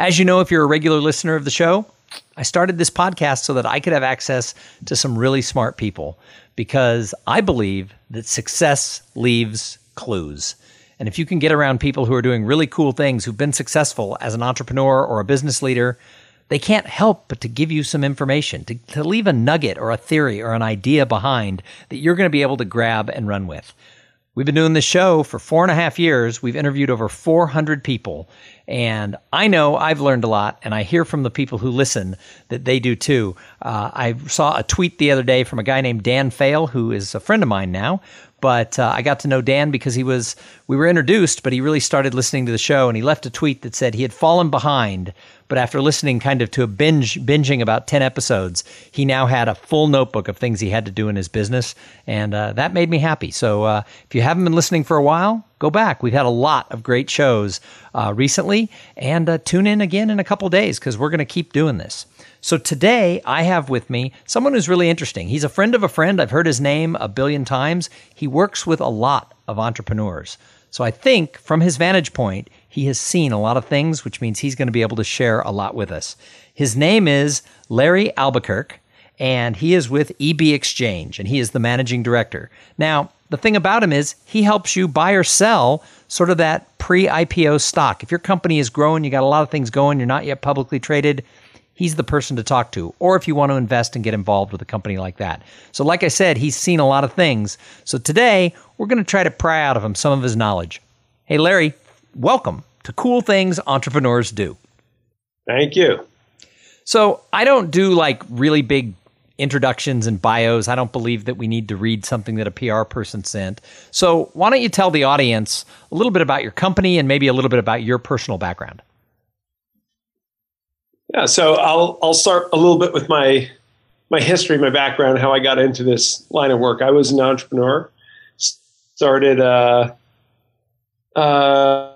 As you know, if you're a regular listener of the show, I started this podcast so that I could have access to some really smart people because I believe that success leaves clues. And if you can get around people who are doing really cool things, who've been successful as an entrepreneur or a business leader, they can't help but to give you some information, to, to leave a nugget or a theory or an idea behind that you're going to be able to grab and run with. We've been doing this show for four and a half years. We've interviewed over 400 people. And I know I've learned a lot, and I hear from the people who listen that they do too. Uh, I saw a tweet the other day from a guy named Dan Fail, who is a friend of mine now. But uh, I got to know Dan because he was, we were introduced, but he really started listening to the show, and he left a tweet that said he had fallen behind but after listening kind of to a binge binging about 10 episodes he now had a full notebook of things he had to do in his business and uh, that made me happy so uh, if you haven't been listening for a while go back we've had a lot of great shows uh, recently and uh, tune in again in a couple days because we're going to keep doing this so today I have with me someone who's really interesting. He's a friend of a friend. I've heard his name a billion times. He works with a lot of entrepreneurs. So I think from his vantage point, he has seen a lot of things, which means he's going to be able to share a lot with us. His name is Larry Albukerk, and he is with EB Exchange, and he is the managing director. Now, the thing about him is he helps you buy or sell sort of that pre IPO stock. If your company is growing, you got a lot of things going, you're not yet publicly traded, he's the person to talk to. Or if you want to invest and get involved with a company like that. So, like I said, he's seen a lot of things. So, today we're going to try to pry out of him some of his knowledge. Hey, Larry, welcome to Cool Things Entrepreneurs Do. Thank you. So, I don't do like really big introductions and bios. I don't believe that we need to read something that a PR person sent. So, why don't you tell the audience a little bit about your company and maybe a little bit about your personal background? Yeah, so I'll I'll start a little bit with my my history, my background, how I got into this line of work. I was an entrepreneur. Started uh, uh,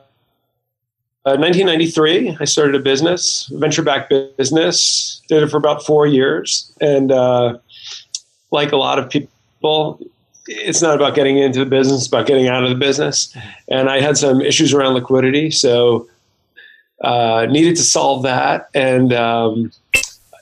1993, uh, I started a business, venture-backed business. Did it for about four years, and uh, like a lot of people, it's not about getting into the business; it's about getting out of the business. And I had some issues around liquidity, so uh, needed to solve that, and um,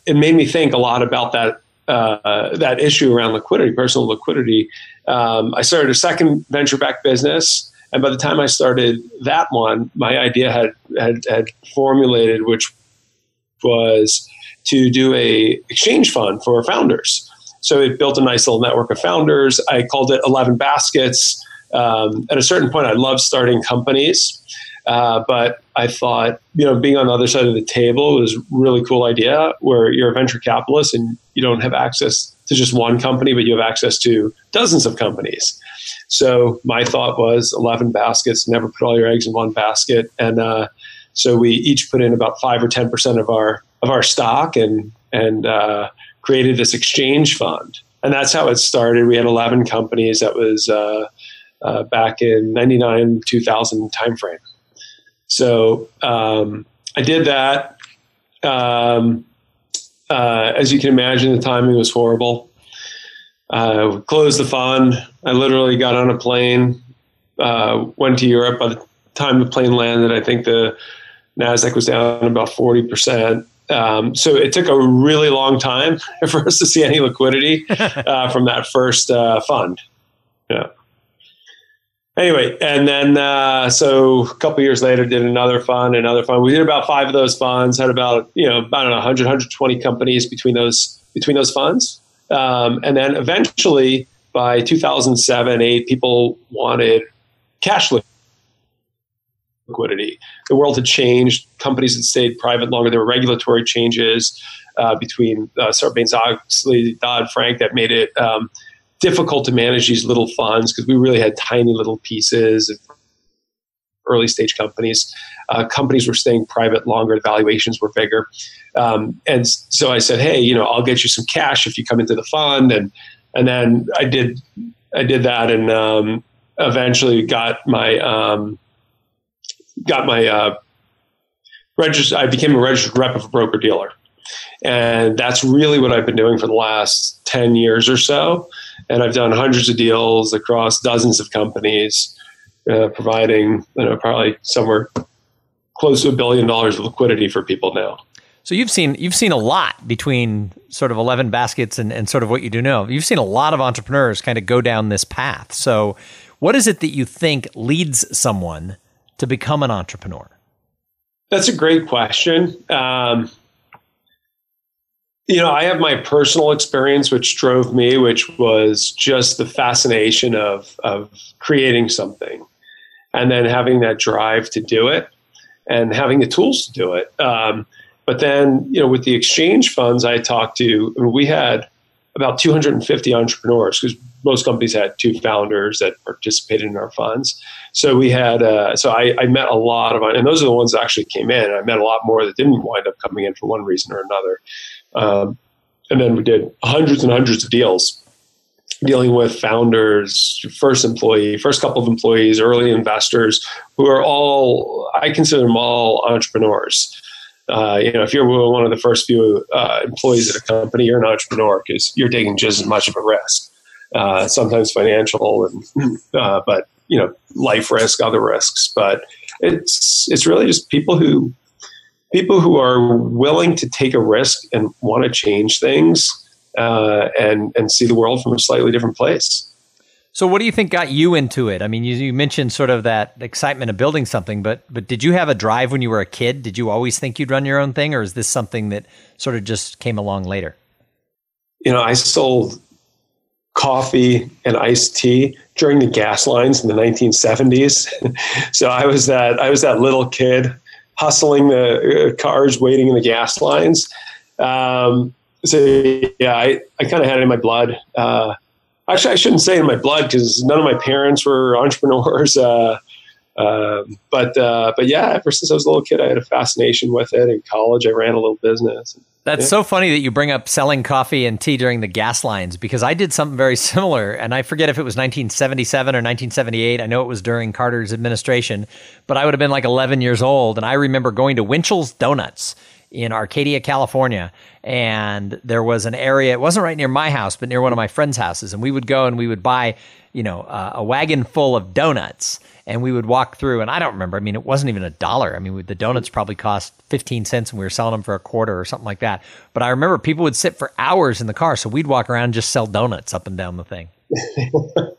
it made me think a lot about that uh, that issue around liquidity, personal liquidity. Um, I started a second venture-backed business and by the time I started that one, my idea had, had, had formulated, which was to do a exchange fund for founders. So it built a nice little network of founders. I called it 11 Baskets. Um, at a certain point, I loved starting companies. Uh, but I thought, you know, being on the other side of the table was really cool idea where you're a venture capitalist and you don't have access to just one company, but you have access to dozens of companies. So my thought was 11 baskets, never put all your eggs in one basket. And uh, so we each put in about five or 10% of our, of our stock and, and uh, created this exchange fund. And that's how it started. We had 11 companies. That was uh, uh back in 99, 2000 timeframe. So um, I did that. Um, uh, as you can imagine, the timing was horrible. Uh, closed the fund. I literally got on a plane, uh, went to Europe. By the time the plane landed, I think the Nasdaq was down about forty percent. Um, so it took a really long time for us to see any liquidity uh, from that first uh, fund. Yeah. Anyway, and then uh, so a couple years later, did another fund, another fund. We did about five of those funds. Had about you know about 100, 120 companies between those between those funds. Um, and then eventually, by 2007, eight, people wanted cash liquidity. The world had changed. Companies had stayed private longer. There were regulatory changes uh, between uh, Sarbanes-Oxley, Dodd-Frank that made it um, difficult to manage these little funds because we really had tiny little pieces. Of early stage companies. Uh, companies were staying private longer, valuations were bigger. Um, and so I said, hey, you know, I'll get you some cash if you come into the fund. And, and then I did, I did that and um, eventually got my, um, got my, uh, registered, I became a registered rep of a broker dealer. And that's really what I've been doing for the last 10 years or so. And I've done hundreds of deals across dozens of companies, uh, providing, you know, probably somewhere close to a billion dollars of liquidity for people now. So you've seen you've seen a lot between sort of eleven baskets and, and sort of what you do know. You've seen a lot of entrepreneurs kind of go down this path. So what is it that you think leads someone to become an entrepreneur? That's a great question. Um, you know, I have my personal experience, which drove me, which was just the fascination of of creating something, and then having that drive to do it, and having the tools to do it. Um, but then, you know, with the exchange funds I talked to, we had about 250 entrepreneurs because most companies had two founders that participated in our funds. So we had, uh, so I, I, met a lot of, and those are the ones that actually came in. I met a lot more that didn't wind up coming in for one reason or another. Um, and then we did hundreds and hundreds of deals dealing with founders, first employee, first couple of employees, early investors who are all, I consider them all entrepreneurs. Uh, you know, if you're one of the first few uh, employees at a company, you're an entrepreneur because you're taking just as much of a risk. Uh, sometimes financial, and uh, but you know, life risk, other risks. But it's it's really just people who people who are willing to take a risk and want to change things uh, and and see the world from a slightly different place. So, what do you think got you into it? I mean, you, you, mentioned sort of that excitement of building something, but but did you have a drive when you were a kid? Did you always think you'd run your own thing, or is this something that sort of just came along later? You know, I sold coffee and iced tea during the gas lines in the 1970s. so I was that I was that little kid hustling the uh, cars, waiting in the gas lines. Um, so yeah, I, I kind of had it in my blood. Uh, actually, I shouldn't say in my blood because none of my parents were entrepreneurs. Uh, uh, but uh, but yeah, ever since I was a little kid, I had a fascination with it. In college, I ran a little business. That's yeah. so funny that you bring up selling coffee and tea during the gas lines because I did something very similar, and I forget if it was 1977 or 1978. I know it was during Carter's administration, but I would have been like 11 years old, and I remember going to Winchell's Donuts in Arcadia, California. And there was an area, it wasn't right near my house, but near one of my friends' houses. And we would go and we would buy, you know, uh, a wagon full of donuts. And we would walk through, and I don't remember. I mean, it wasn't even a dollar. I mean, the donuts probably cost 15 cents and we were selling them for a quarter or something like that. But I remember people would sit for hours in the car. So we'd walk around and just sell donuts up and down the thing.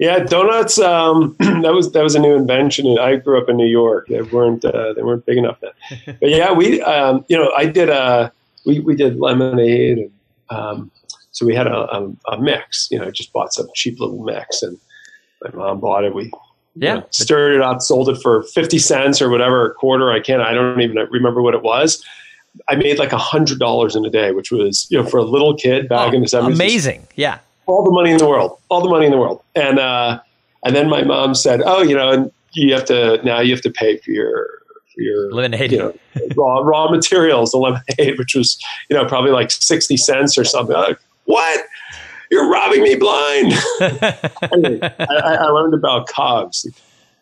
Yeah, donuts. Um, that was that was a new invention, and I grew up in New York. They weren't uh, they weren't big enough then. But yeah, we um, you know I did a uh, we we did lemonade, and um, so we had a, a, a, mix. You know, I just bought some cheap little mix, and my mom bought it. We yeah stirred it up, sold it for fifty cents or whatever, a quarter. I can't. I don't even remember what it was. I made like a hundred dollars in a day, which was you know for a little kid back oh, in the seventies. Amazing, yeah all the money in the world, all the money in the world. And uh, and then my mom said, "Oh, you know, and you have to now you have to pay for your for your lemonade, you know, raw raw materials, the lemonade, which was you know probably like sixty cents or something." Like, what? You're robbing me blind. I, I, learned about COGS,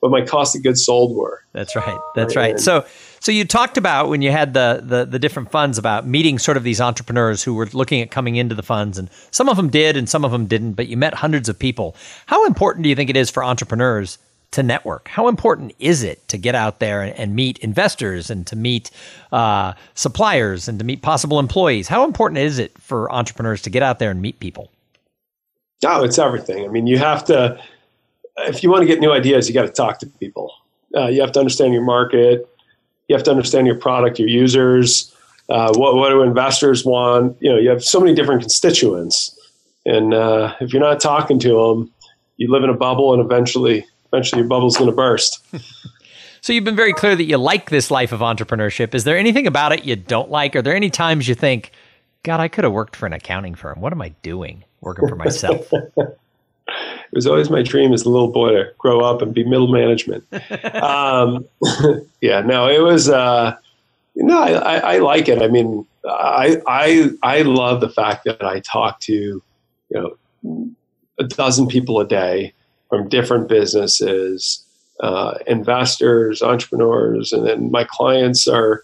what my cost of goods sold were. That's right. That's right. So so you talked about when you had the, the, the different funds about meeting sort of these entrepreneurs who were looking at coming into the funds, and some of them did and some of them didn't. But you met hundreds of people. How important do you think it is for entrepreneurs to network? How important is it to get out there and, and meet investors and to meet uh, suppliers and to meet possible employees? How important is it for entrepreneurs to get out there and meet people? Oh, it's everything. I mean, you have to, if you want to get new ideas, you got to talk to people. Uh, you have to understand your market you have to understand your product, your users, uh, what, what do investors want? You know, you have so many different constituents, and uh, if you're not talking to them, you live in a bubble, and eventually, eventually, your bubble's going to burst. so you've been very clear that you like this life of entrepreneurship. Is there anything about it you don't like? Are there any times you think, God, I could have worked for an accounting firm. What am I doing working for myself? it was always my dream as a little boy to grow up and be middle management. um, yeah, no, it was. Uh, no, I, I, I, like it. I mean, I, I I love the fact that I talk to you know a dozen people a day from different businesses, uh, investors, entrepreneurs, and then my clients are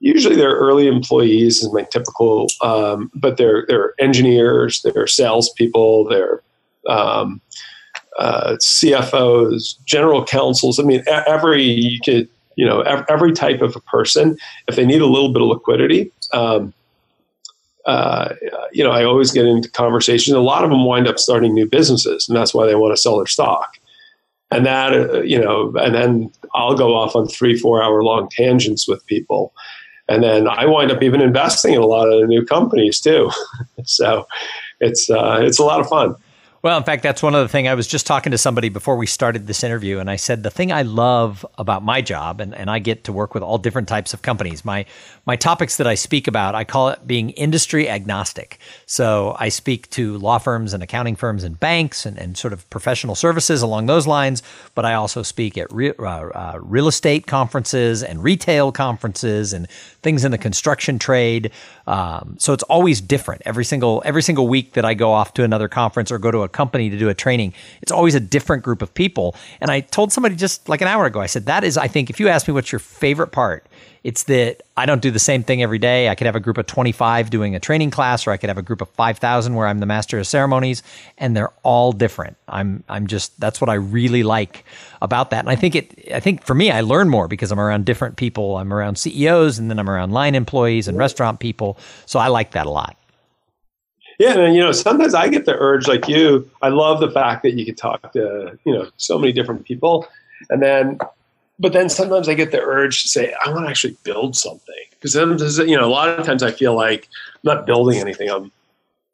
usually they're early employees is my typical, um, but they're they're engineers, they're salespeople, they're um, uh, CFOs, general counsels. I mean, every you could you know every type of a person if they need a little bit of liquidity. Um, uh, you know, I always get into conversations. A lot of them wind up starting new businesses, and that's why they want to sell their stock. And that, uh, you know, and then I'll go off on three, four hour long tangents with people. And then I wind up even investing in a lot of the new companies too. so it's, uh, it's a lot of fun. Well, in fact, that's one of the things I was just talking to somebody before we started this interview, and I said the thing I love about my job, and, and I get to work with all different types of companies. My my topics that I speak about, I call it being industry agnostic. So I speak to law firms and accounting firms and banks and, and sort of professional services along those lines, but I also speak at re, uh, uh, real estate conferences and retail conferences and things in the construction trade. Um, so it's always different every single every single week that I go off to another conference or go to a company to do a training. It's always a different group of people. And I told somebody just like an hour ago, I said that is I think if you ask me what's your favorite part it's that I don't do the same thing every day. I could have a group of 25 doing a training class, or I could have a group of 5,000 where I'm the master of ceremonies, and they're all different. I'm I'm just that's what I really like about that. And I think it I think for me, I learn more because I'm around different people. I'm around CEOs, and then I'm around line employees and restaurant people. So I like that a lot. Yeah, and you know, sometimes I get the urge, like you. I love the fact that you can talk to you know so many different people, and then but then sometimes I get the urge to say, I want to actually build something. Because sometimes, you know, a lot of times I feel like I'm not building anything. I'm,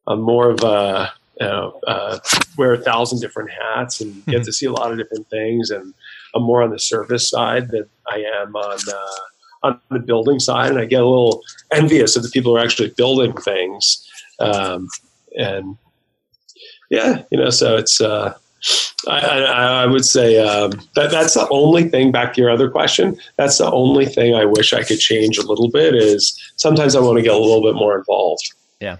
I'm more of a, you know, uh, wear a thousand different hats and get mm-hmm. to see a lot of different things. And I'm more on the service side than I am on, uh, on the building side. And I get a little envious of the people who are actually building things. Um, and yeah, you know, so it's, uh, I, I, I, would say um, that that's the only thing. Back to your other question, that's the only thing I wish I could change a little bit. Is sometimes I want to get a little bit more involved. Yeah.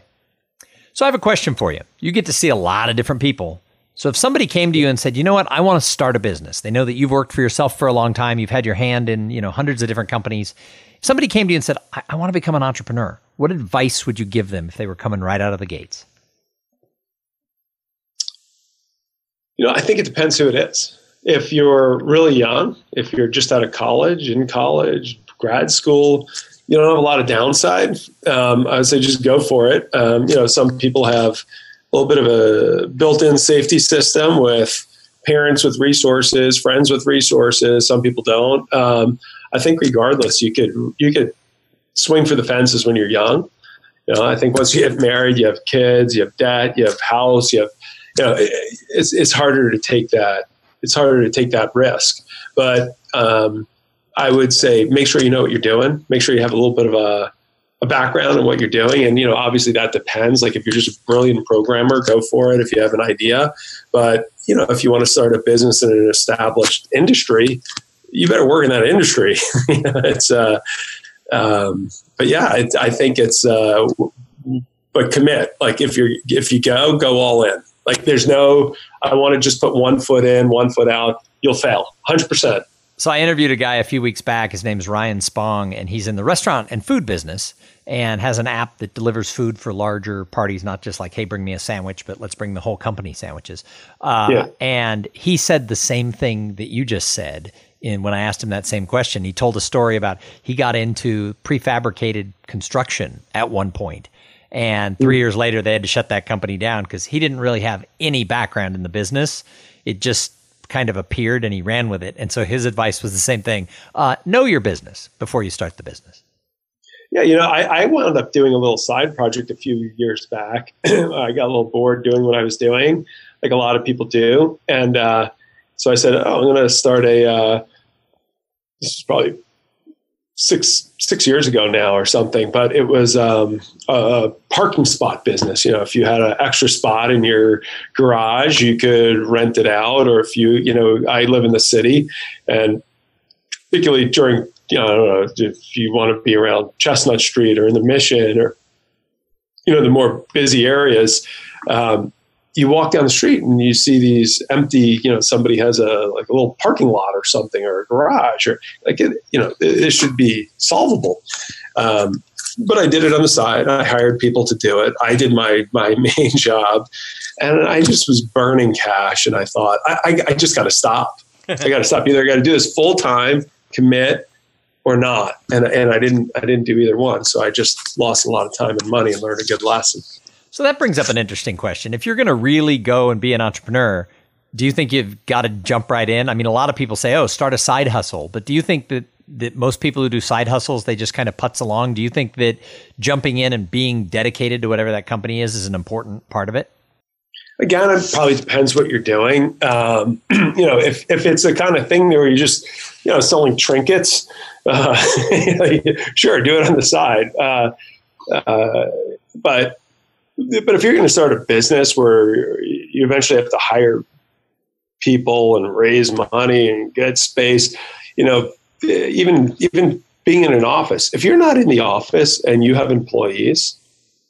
So I have a question for you. You get to see a lot of different people. So if somebody came to you and said, "You know what? I want to start a business." They know that you've worked for yourself for a long time. You've had your hand in you know hundreds of different companies. If somebody came to you and said, I, I want to become an entrepreneur," what advice would you give them if they were coming right out of the gates? You know, I think it depends who it is. If you're really young, if you're just out of college, in college, grad school, you don't have a lot of downside. Um, I would say just go for it. Um, you know, some people have a little bit of a built-in safety system with parents with resources, friends with resources. Some people don't. Um, I think regardless, you could you could swing for the fences when you're young. You know, I think once you get married, you have kids, you have debt, you have house, you have you know, it's it's harder to take that. It's harder to take that risk. But um, I would say make sure you know what you're doing. Make sure you have a little bit of a, a background in what you're doing. And you know, obviously that depends. Like if you're just a brilliant programmer, go for it. If you have an idea, but you know, if you want to start a business in an established industry, you better work in that industry. it's uh, um, but yeah, it, I think it's uh, but commit. Like if you're if you go, go all in. Like there's no, I want to just put one foot in, one foot out. You'll fail 100%. So I interviewed a guy a few weeks back. His name's Ryan Spong, and he's in the restaurant and food business and has an app that delivers food for larger parties, not just like, hey, bring me a sandwich, but let's bring the whole company sandwiches. Uh, yeah. And he said the same thing that you just said. In when I asked him that same question, he told a story about he got into prefabricated construction at one point and three years later, they had to shut that company down because he didn't really have any background in the business. It just kind of appeared and he ran with it. And so his advice was the same thing uh, know your business before you start the business. Yeah, you know, I, I wound up doing a little side project a few years back. I got a little bored doing what I was doing, like a lot of people do. And uh, so I said, oh, I'm going to start a, uh, this is probably six six years ago now or something, but it was um, a parking spot business. You know, if you had an extra spot in your garage, you could rent it out, or if you, you know, I live in the city, and particularly during, you know, I don't know if you want to be around Chestnut Street or in the Mission or, you know, the more busy areas. Um, you walk down the street and you see these empty, you know, somebody has a like a little parking lot or something or a garage or like it, you know, it, it should be solvable. Um, but I did it on the side. I hired people to do it. I did my my main job, and I just was burning cash. And I thought, I, I, I just got to stop. I got to stop. Either I got to do this full time, commit, or not. And and I didn't I didn't do either one. So I just lost a lot of time and money and learned a good lesson. So that brings up an interesting question. If you're going to really go and be an entrepreneur, do you think you've got to jump right in? I mean, a lot of people say, "Oh, start a side hustle," but do you think that that most people who do side hustles they just kind of putz along? Do you think that jumping in and being dedicated to whatever that company is is an important part of it? Again, it probably depends what you're doing. Um, you know, if if it's a kind of thing where you're just you know selling trinkets, uh, sure, do it on the side. Uh, uh, but but if you're going to start a business where you eventually have to hire people and raise money and get space, you know, even even being in an office, if you're not in the office and you have employees,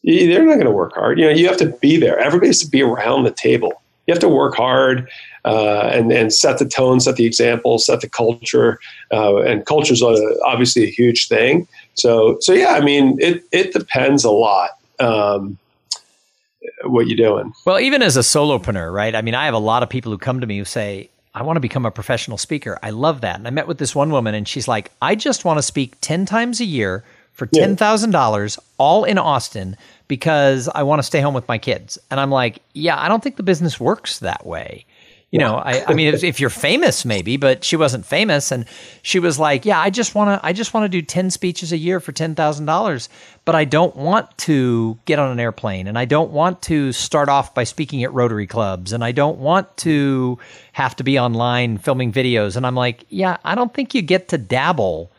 they're not going to work hard. You know, you have to be there. Everybody has to be around the table. You have to work hard uh, and and set the tone, set the example, set the culture. Uh, and culture is obviously a huge thing. So so yeah, I mean, it it depends a lot. Um, what you're doing. Well, even as a solopreneur, right? I mean, I have a lot of people who come to me who say, I want to become a professional speaker. I love that. And I met with this one woman and she's like, I just want to speak 10 times a year for $10,000 all in Austin because I want to stay home with my kids. And I'm like, yeah, I don't think the business works that way you know, I, I mean, if, if, you're famous, maybe, but she wasn't famous, and she was like, "Yeah, I just want to, I just want to do ten speeches a year for ten thousand dollars, but I don't want to get on an airplane, and I don't want to start off by speaking at Rotary clubs, and I don't want to have to be online filming videos." And I'm like, "Yeah, I don't think you get to dabble."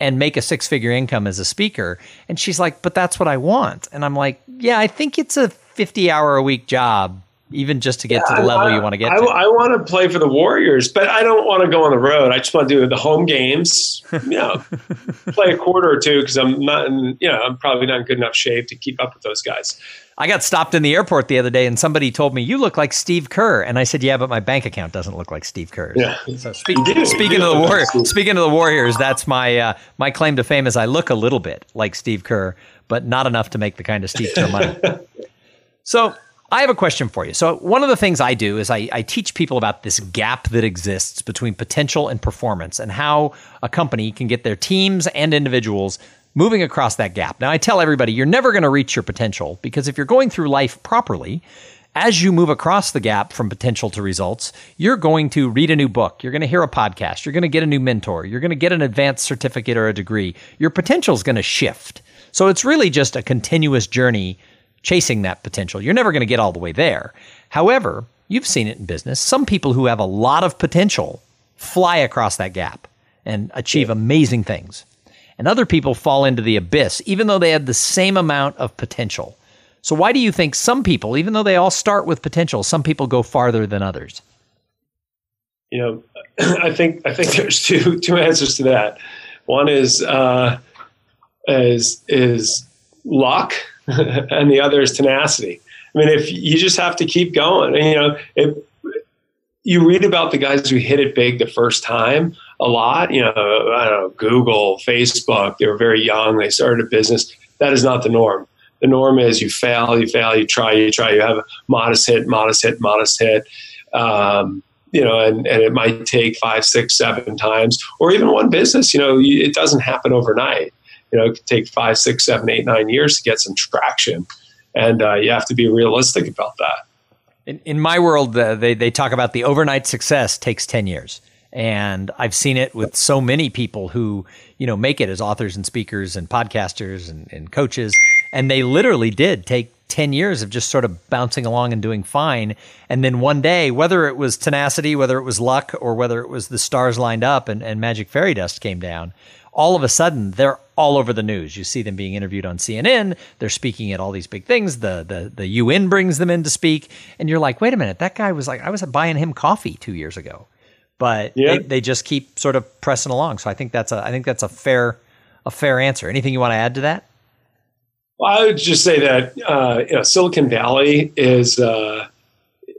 and make a six figure income as a speaker. And she's like, but that's what I want. And I'm like, yeah, I think it's a 50 hour a week job even just to get yeah, to the level I, you want to get I, to. I, want to play for the Warriors, but I don't want to go on the road. I just want to do the home games, you know, play a quarter or two because I'm not in, you know, I'm probably not in good enough shape to keep up with those guys. I got stopped in the airport the other day and somebody told me, You look like Steve Kerr. And I said, Yeah, but my bank account doesn't look like Steve Kerr. Yeah. So speak, speaking of the Warriors, speaking of the Warriors, that's my uh, my claim to fame is I look a little bit like Steve Kerr, but not enough to make the kind of Steve Kerr money. so I have a question for you. So, one of the things I do is I, I, teach people about this gap that exists between potential and performance and how a company can get their teams and individuals moving across that gap. Now, I tell everybody you're never going to reach your potential because if you're going through life properly, as you move across the gap from potential to results, you're going to read a new book. You're going to hear a podcast. You're going to get a new mentor. You're going to get an advanced certificate or a degree. Your potential is going to shift. So, it's really just a continuous journey chasing that potential. You're never going to get all the way there. However, you've seen it in business. Some people who have a lot of potential fly across that gap and achieve amazing things. And other people fall into the abyss, even though they had the same amount of potential. So, why do you think some people, even though they all start with potential, some people go farther than others? You know, I think I think there's two two answers to that. One is uh, is is luck, and the other is tenacity. I mean, if you just have to keep going, and, you know, you read about the guys who hit it big the first time a lot, you know, I don't know, Google, Facebook, they were very young, they started a business. That is not the norm. The norm is you fail, you fail, you try, you try, you have a modest hit, modest hit, modest hit. Um, you know, and, and it might take five, six, seven times, or even one business. You know, it doesn't happen overnight you know, it could take five, six, seven, eight, nine years to get some traction. And uh, you have to be realistic about that. In, in my world, uh, they, they talk about the overnight success takes 10 years. And I've seen it with so many people who, you know, make it as authors and speakers and podcasters and, and coaches. And they literally did take 10 years of just sort of bouncing along and doing fine. And then one day, whether it was tenacity, whether it was luck, or whether it was the stars lined up and, and magic fairy dust came down, all of a sudden they're all over the news. You see them being interviewed on CNN. They're speaking at all these big things. The the the UN brings them in to speak, and you're like, wait a minute, that guy was like, I was buying him coffee two years ago, but yeah. they, they just keep sort of pressing along. So I think that's a I think that's a fair a fair answer. Anything you want to add to that? Well, I would just say that uh, you know, Silicon Valley is. Uh,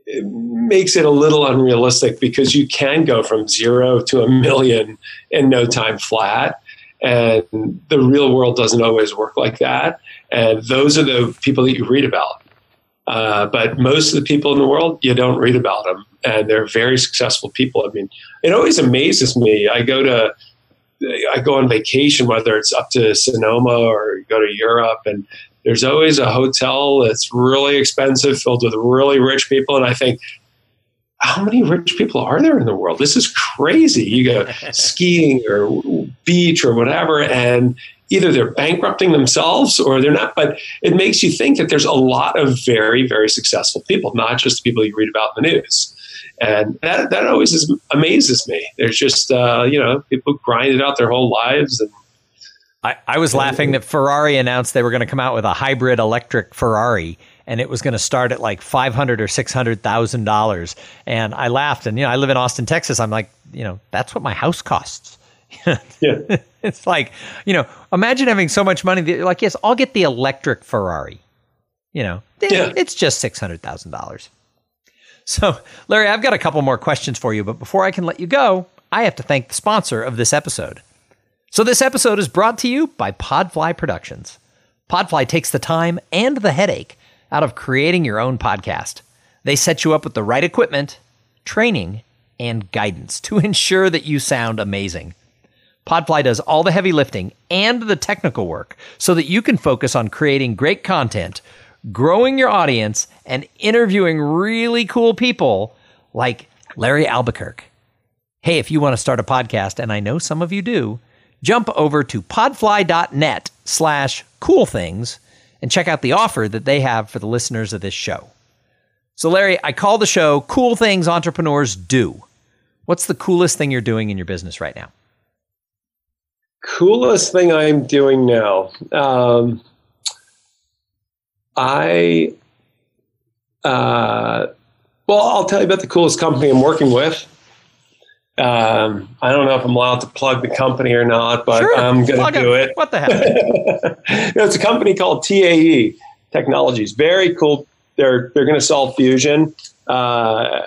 it makes it a little unrealistic because you can go from zero to a million in no time flat. And the real world doesn't always work like that. And those are the people that you read about. Uh, but most of the people in the world, you don't read about them. And they're very successful people. I mean, it always amazes me. I go to, I go on vacation, whether it's up to Sonoma or go to Europe, and there's always a hotel that's really expensive, filled with really rich people. And I think, how many rich people are there in the world? This is crazy. You go skiing or beach or whatever, and either they're bankrupting themselves or they're not. But it makes you think that there's a lot of very, very successful people, not just the people you read about in the news. And that, that always is, amazes me. There's just, uh, you know, people grinded out their whole lives and I, I was laughing that Ferrari announced they were going to come out with a hybrid electric Ferrari and it was going to start at like five hundred or six hundred thousand dollars. And I laughed, and you know, I live in Austin, Texas. I'm like, you know, that's what my house costs. yeah, it's like, you know, imagine having so much money. That, you're like, yes, I'll get the electric Ferrari. You know, yeah. it's just six hundred thousand dollars. So, Larry, I've got a couple more questions for you, but before I can let you go, I have to thank the sponsor of this episode. So, this episode is brought to you by Podfly Productions. Podfly takes the time and the headache out of creating your own podcast. They set you up with the right equipment, training, and guidance to ensure that you sound amazing. Podfly does all the heavy lifting and the technical work so that you can focus on creating great content, growing your audience, and interviewing really cool people like Larry Albukerk. Hey, if you want to start a podcast, and I know some of you do, jump over to podfly.net slash cool things and check out the offer that they have for the listeners of this show. So, Larry, I call the show Cool Things Entrepreneurs Do. What's the coolest thing you're doing in your business right now? Coolest thing I'm doing now. Um, I, uh, well, I'll tell you about the coolest company I'm working with. Um, I don't know if I'm allowed to plug the company or not, but sure, I'm going to do it. What the heck? it's a company called TAE Technologies. Very cool. They're they're going to solve fusion. Uh,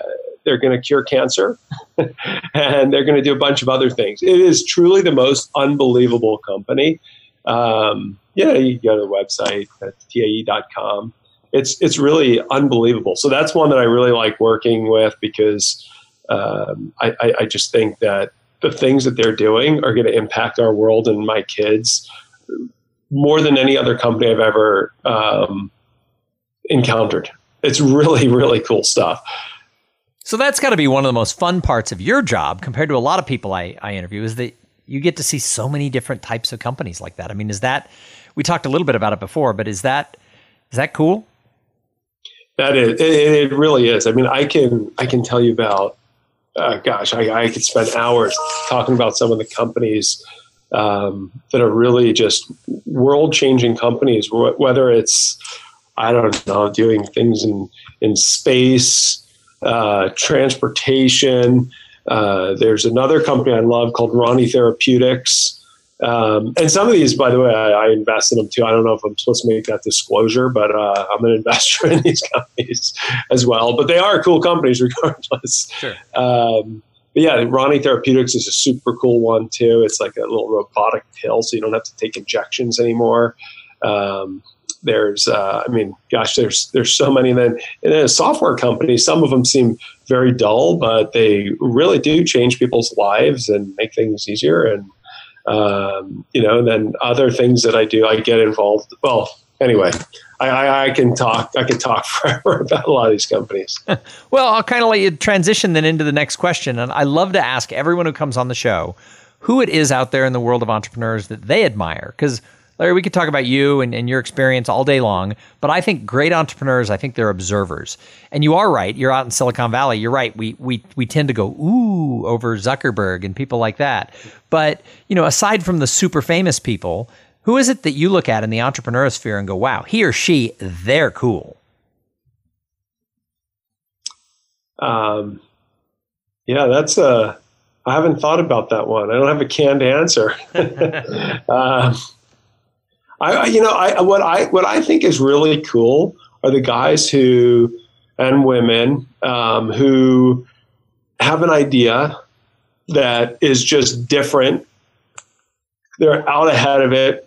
they're going to cure cancer, and they're going to do a bunch of other things. It is truly the most unbelievable company. Um, yeah, you go to the website at tae.com. It's it's really unbelievable. So that's one that I really like working with because um, I, I, just think that the things that they're doing are going to impact our world and my kids more than any other company I've ever um, encountered. It's really, really cool stuff. So that's got to be one of the most fun parts of your job compared to a lot of people I, I interview is that you get to see so many different types of companies like that. I mean, is that we talked a little bit about it before, but is that is that cool? That is, it, it really is. I mean, I can I can tell you about uh, gosh, I, I, could spend hours talking about some of the companies um, that are really just world changing companies, whether it's, I don't know, doing things in, in space, uh, transportation. Uh, there's another company I love called Rani Therapeutics. Um, and some of these, by the way, I, I, invest in them too. I don't know if I'm supposed to make that disclosure, but uh, I'm an investor in these companies as well. But they are cool companies regardless. Sure. Um, but yeah, Rani Therapeutics is a super cool one too. It's like a little robotic pill, so you don't have to take injections anymore. Um, there's, uh, I mean, gosh, there's there's so many. And then in a software company, some of them seem very dull, but they really do change people's lives and make things easier. And um, you know, and then other things that I do, I get involved. Well, anyway, I, I, I, can talk. I can talk forever about a lot of these companies. well, I'll kind of let you transition then into the next question, and I love to ask everyone who comes on the show who it is out there in the world of entrepreneurs that they admire, because Larry, we could talk about you and, and your experience all day long, but I think great entrepreneurs, I think they're observers. And you are right. You're out in Silicon Valley. You're right. We, we, we tend to go, ooh, over Zuckerberg and people like that. But, you know, aside from the super famous people, who is it that you look at in the entrepreneur sphere and go, wow, he or she, they're cool? Um, yeah, that's a. I haven't thought about that one. I don't have a canned answer. uh, I, you know, I what I what I think is really cool are the guys who and women um, who have an idea that is just different. They're out ahead of it.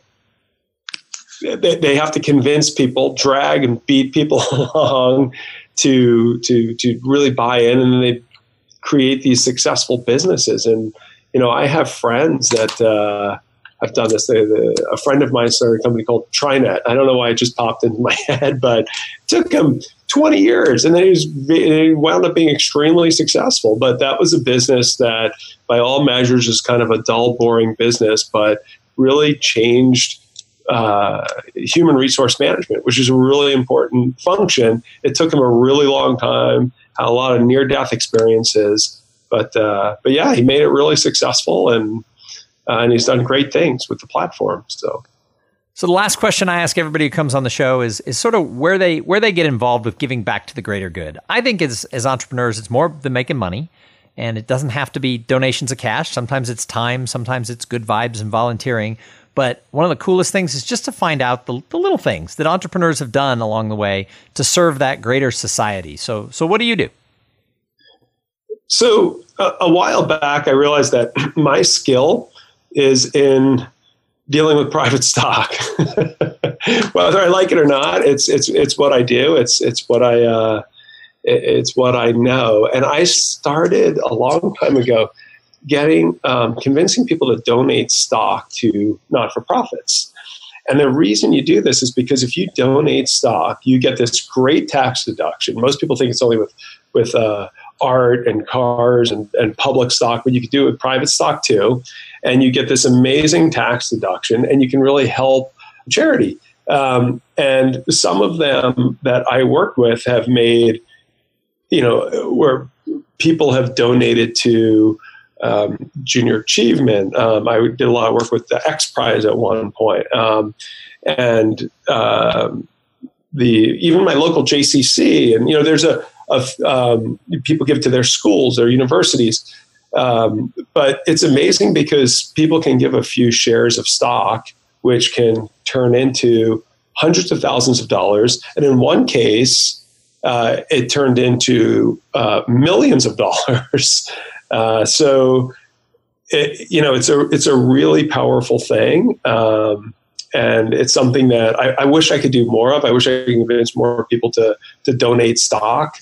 They, they have to convince people, drag and beat people along to to to really buy in, and they create these successful businesses. And you know, I have friends that uh, I've done this. The, a friend of mine started a company called TriNet. I don't know why it just popped into my head, but it took him 20 years, and then he, was, he wound up being extremely successful. But that was a business that, by all measures, is kind of a dull, boring business, but really changed uh, human resource management, which is a really important function. It took him a really long time, had a lot of near death experiences, but uh, but yeah, he made it really successful, and uh, and he's done great things with the platform. So. So the last question I ask everybody who comes on the show is is sort of where they where they get involved with giving back to the greater good. I think as as entrepreneurs, it's more than making money, and it doesn't have to be donations of cash. Sometimes it's time, sometimes it's good vibes and volunteering. But one of the coolest things is just to find out the, the little things that entrepreneurs have done along the way to serve that greater society. So so what do you do? So a, while back, I realized that my skill is in dealing with private stock. Whether I like it or not, it's it's it's what I do. It's it's what I uh, it's what I know. And I started a long time ago getting um, convincing people to donate stock to not for profits. And the reason you do this is because if you donate stock, you get this great tax deduction. Most people think it's only with with uh, art and cars and, and public stock, but you can do it with private stock too. And you get this amazing tax deduction, and you can really help charity. Um, and some of them that I work with have made, you know, where people have donated to um, junior achievement. Um, I did a lot of work with the X Prize at one point. Um, and um, the even my local JCC, and you know, there's a of um, people give to their schools, their universities. But it's amazing because people can give a few shares of stock, which can turn into hundreds of thousands of dollars. And in one case, uh, it turned into uh, millions of dollars. Uh, so, it, you know, it's a it's a really powerful thing. Um, and it's something that I, I, wish I could do more of. I wish I could convince more people to to donate stock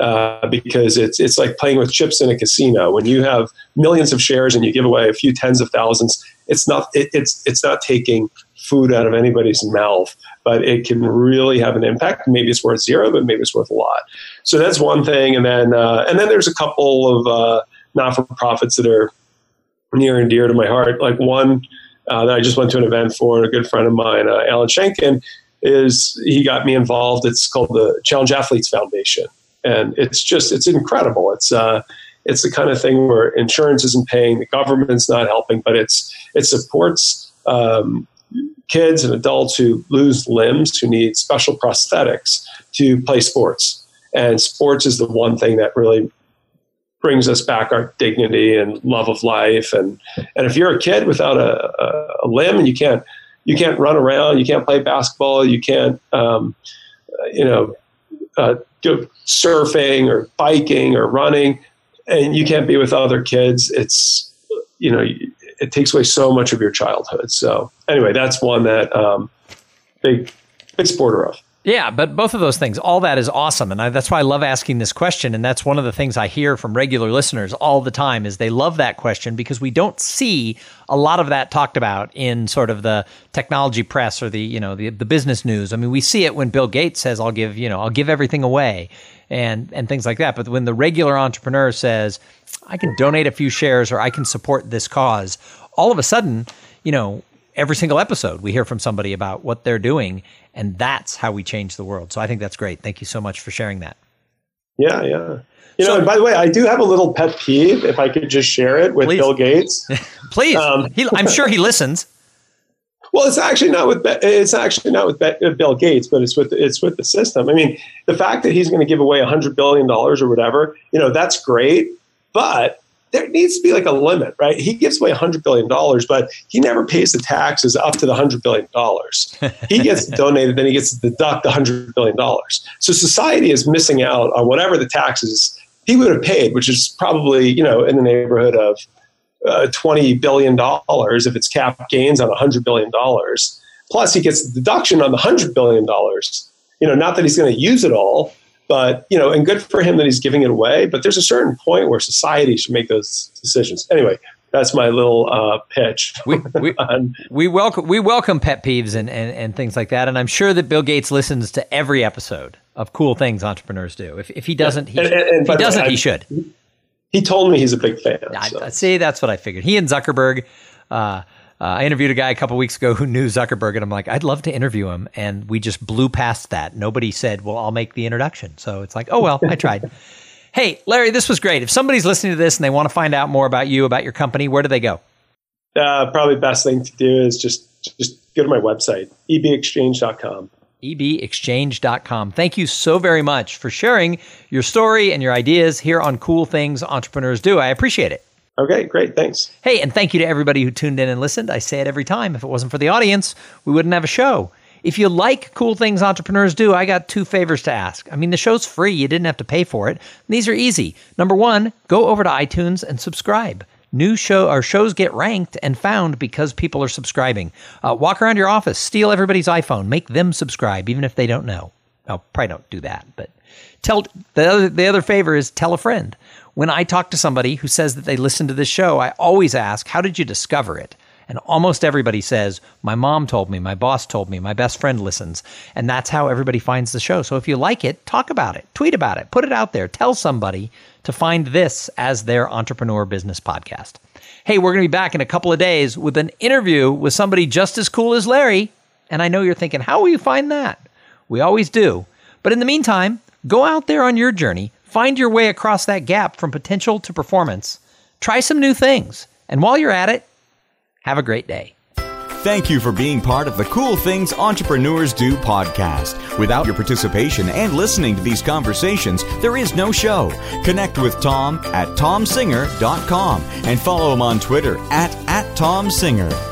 uh, because it's it's like playing with chips in a casino. When you have millions of shares and you give away a few tens of thousands, it's not it, it's it's not taking food out of anybody's mouth, but it can really have an impact. Maybe it's worth zero, but maybe it's worth a lot. So that's one thing, and then uh, and then there's a couple of uh, not for profits that are near and dear to my heart. Like one uh, that I just went to an event for, a good friend of mine, uh, Alan Shenkin, is he got me involved. It's called the Challenged Athletes Foundation and it's just it's incredible. It's uh, it's the kind of thing where insurance isn't paying, the government's not helping, but it's it supports um, kids and adults who lose limbs who need special prosthetics to play sports. And sports is the one thing that really brings us back our dignity and love of life. And and if you're a kid without a, a, a limb and you can't you can't run around, you can't play basketball, you can't um, you know uh, go surfing or biking or running, and you can't be with other kids. It's you know it takes away so much of your childhood. So anyway, that's one that um, big big supporter of. Yeah, but both of those things, all that is awesome, and I, that's why I love asking this question. And that's one of the things I hear from regular listeners all the time is they love that question because we don't see a lot of that talked about in sort of the technology press or the you know the the business news. I mean, we see it when Bill Gates says, "I'll give you know I'll give everything away," and and things like that. But when the regular entrepreneur says, "I can donate a few shares or I can support this cause," all of a sudden, you know every single episode we hear from somebody about what they're doing, and that's how we change the world. So I think that's great. Thank you so much for sharing that. Yeah, yeah. You know, and by the way, I do have a little pet peeve. If I could just share it with Please. Bill Gates, please. Um, he, I'm sure he listens. Well, it's actually not with it's actually not with Bill Gates, but it's with it's with the system. I mean, the fact that he's going to give away hundred billion dollars or whatever, you know, that's great. But there needs to be like a limit, right? He gives away $100 billion, but he never pays the taxes up to the $100 billion. he gets donated, then he gets to deduct the $100 billion. So society is missing out on whatever the taxes he would have paid, which is probably, you know, in the neighborhood of uh, $20 billion if it's cap gains on $100 billion. Plus, he gets the deduction on the $100 billion. You know, not that he's going to use it all, but you know, and good for him that he's giving it away. But there's a certain point where society should make those decisions. Anyway, that's my little uh, pitch. we, we, we, welcome we welcome pet peeves and, and, and things like that, and I'm sure that Bill Gates listens to every episode of Cool Things Entrepreneurs Do. If, if he doesn't, he, and, and, if he doesn't, way, he should. He told me he's a big fan. So. see, that's what I figured. He and Zuckerberg. Uh, uh, I interviewed a guy a couple weeks ago who knew Zuckerberg, and I'm like, I'd love to interview him. And we just blew past that. Nobody said, Well, I'll make the introduction. So it's like, Oh, well, I tried. hey, Larry, this was great. If somebody's listening to this and they want to find out more about you, about your company, where do they go? Uh, probably best thing to do is just just go to my website, ebexchange.com. ebexchange.com. Thank you so very much for sharing your story and your ideas here on Cool Things Entrepreneurs Do. I appreciate it. Okay, great. Thanks. Hey, and thank you to everybody who tuned in and listened. I say it every time. If it wasn't for the audience, we wouldn't have a show. If you like cool things entrepreneurs do, I got two favors to ask. I mean, the show's free. You didn't have to pay for it. These are easy. Number one, go over to iTunes and subscribe. New show our shows get ranked and found because people are subscribing. Uh, walk around your office, steal everybody's iPhone, make them subscribe, even if they don't know. I'll probably don't do that, but tell the other the other favor is tell a friend when I talk to somebody who says that they listen to this show, I always ask, How did you discover it? And almost everybody says, My mom told me, my boss told me, my best friend listens. And that's how everybody finds the show. So if you like it, talk about it, tweet about it, put it out there, tell somebody to find this as their entrepreneur business podcast. Hey, we're going to be back in a couple of days with an interview with somebody just as cool as Larry. And I know you're thinking, How will you find that? We always do. But in the meantime, go out there on your journey Find your way across that gap from potential to performance. Try some new things. And while you're at it, have a great day. Thank you for being part of the Cool Things Entrepreneurs Do podcast. Without your participation and listening to these conversations, there is no show. Connect with Tom at tomsinger.com and follow him on Twitter at, at tomsinger.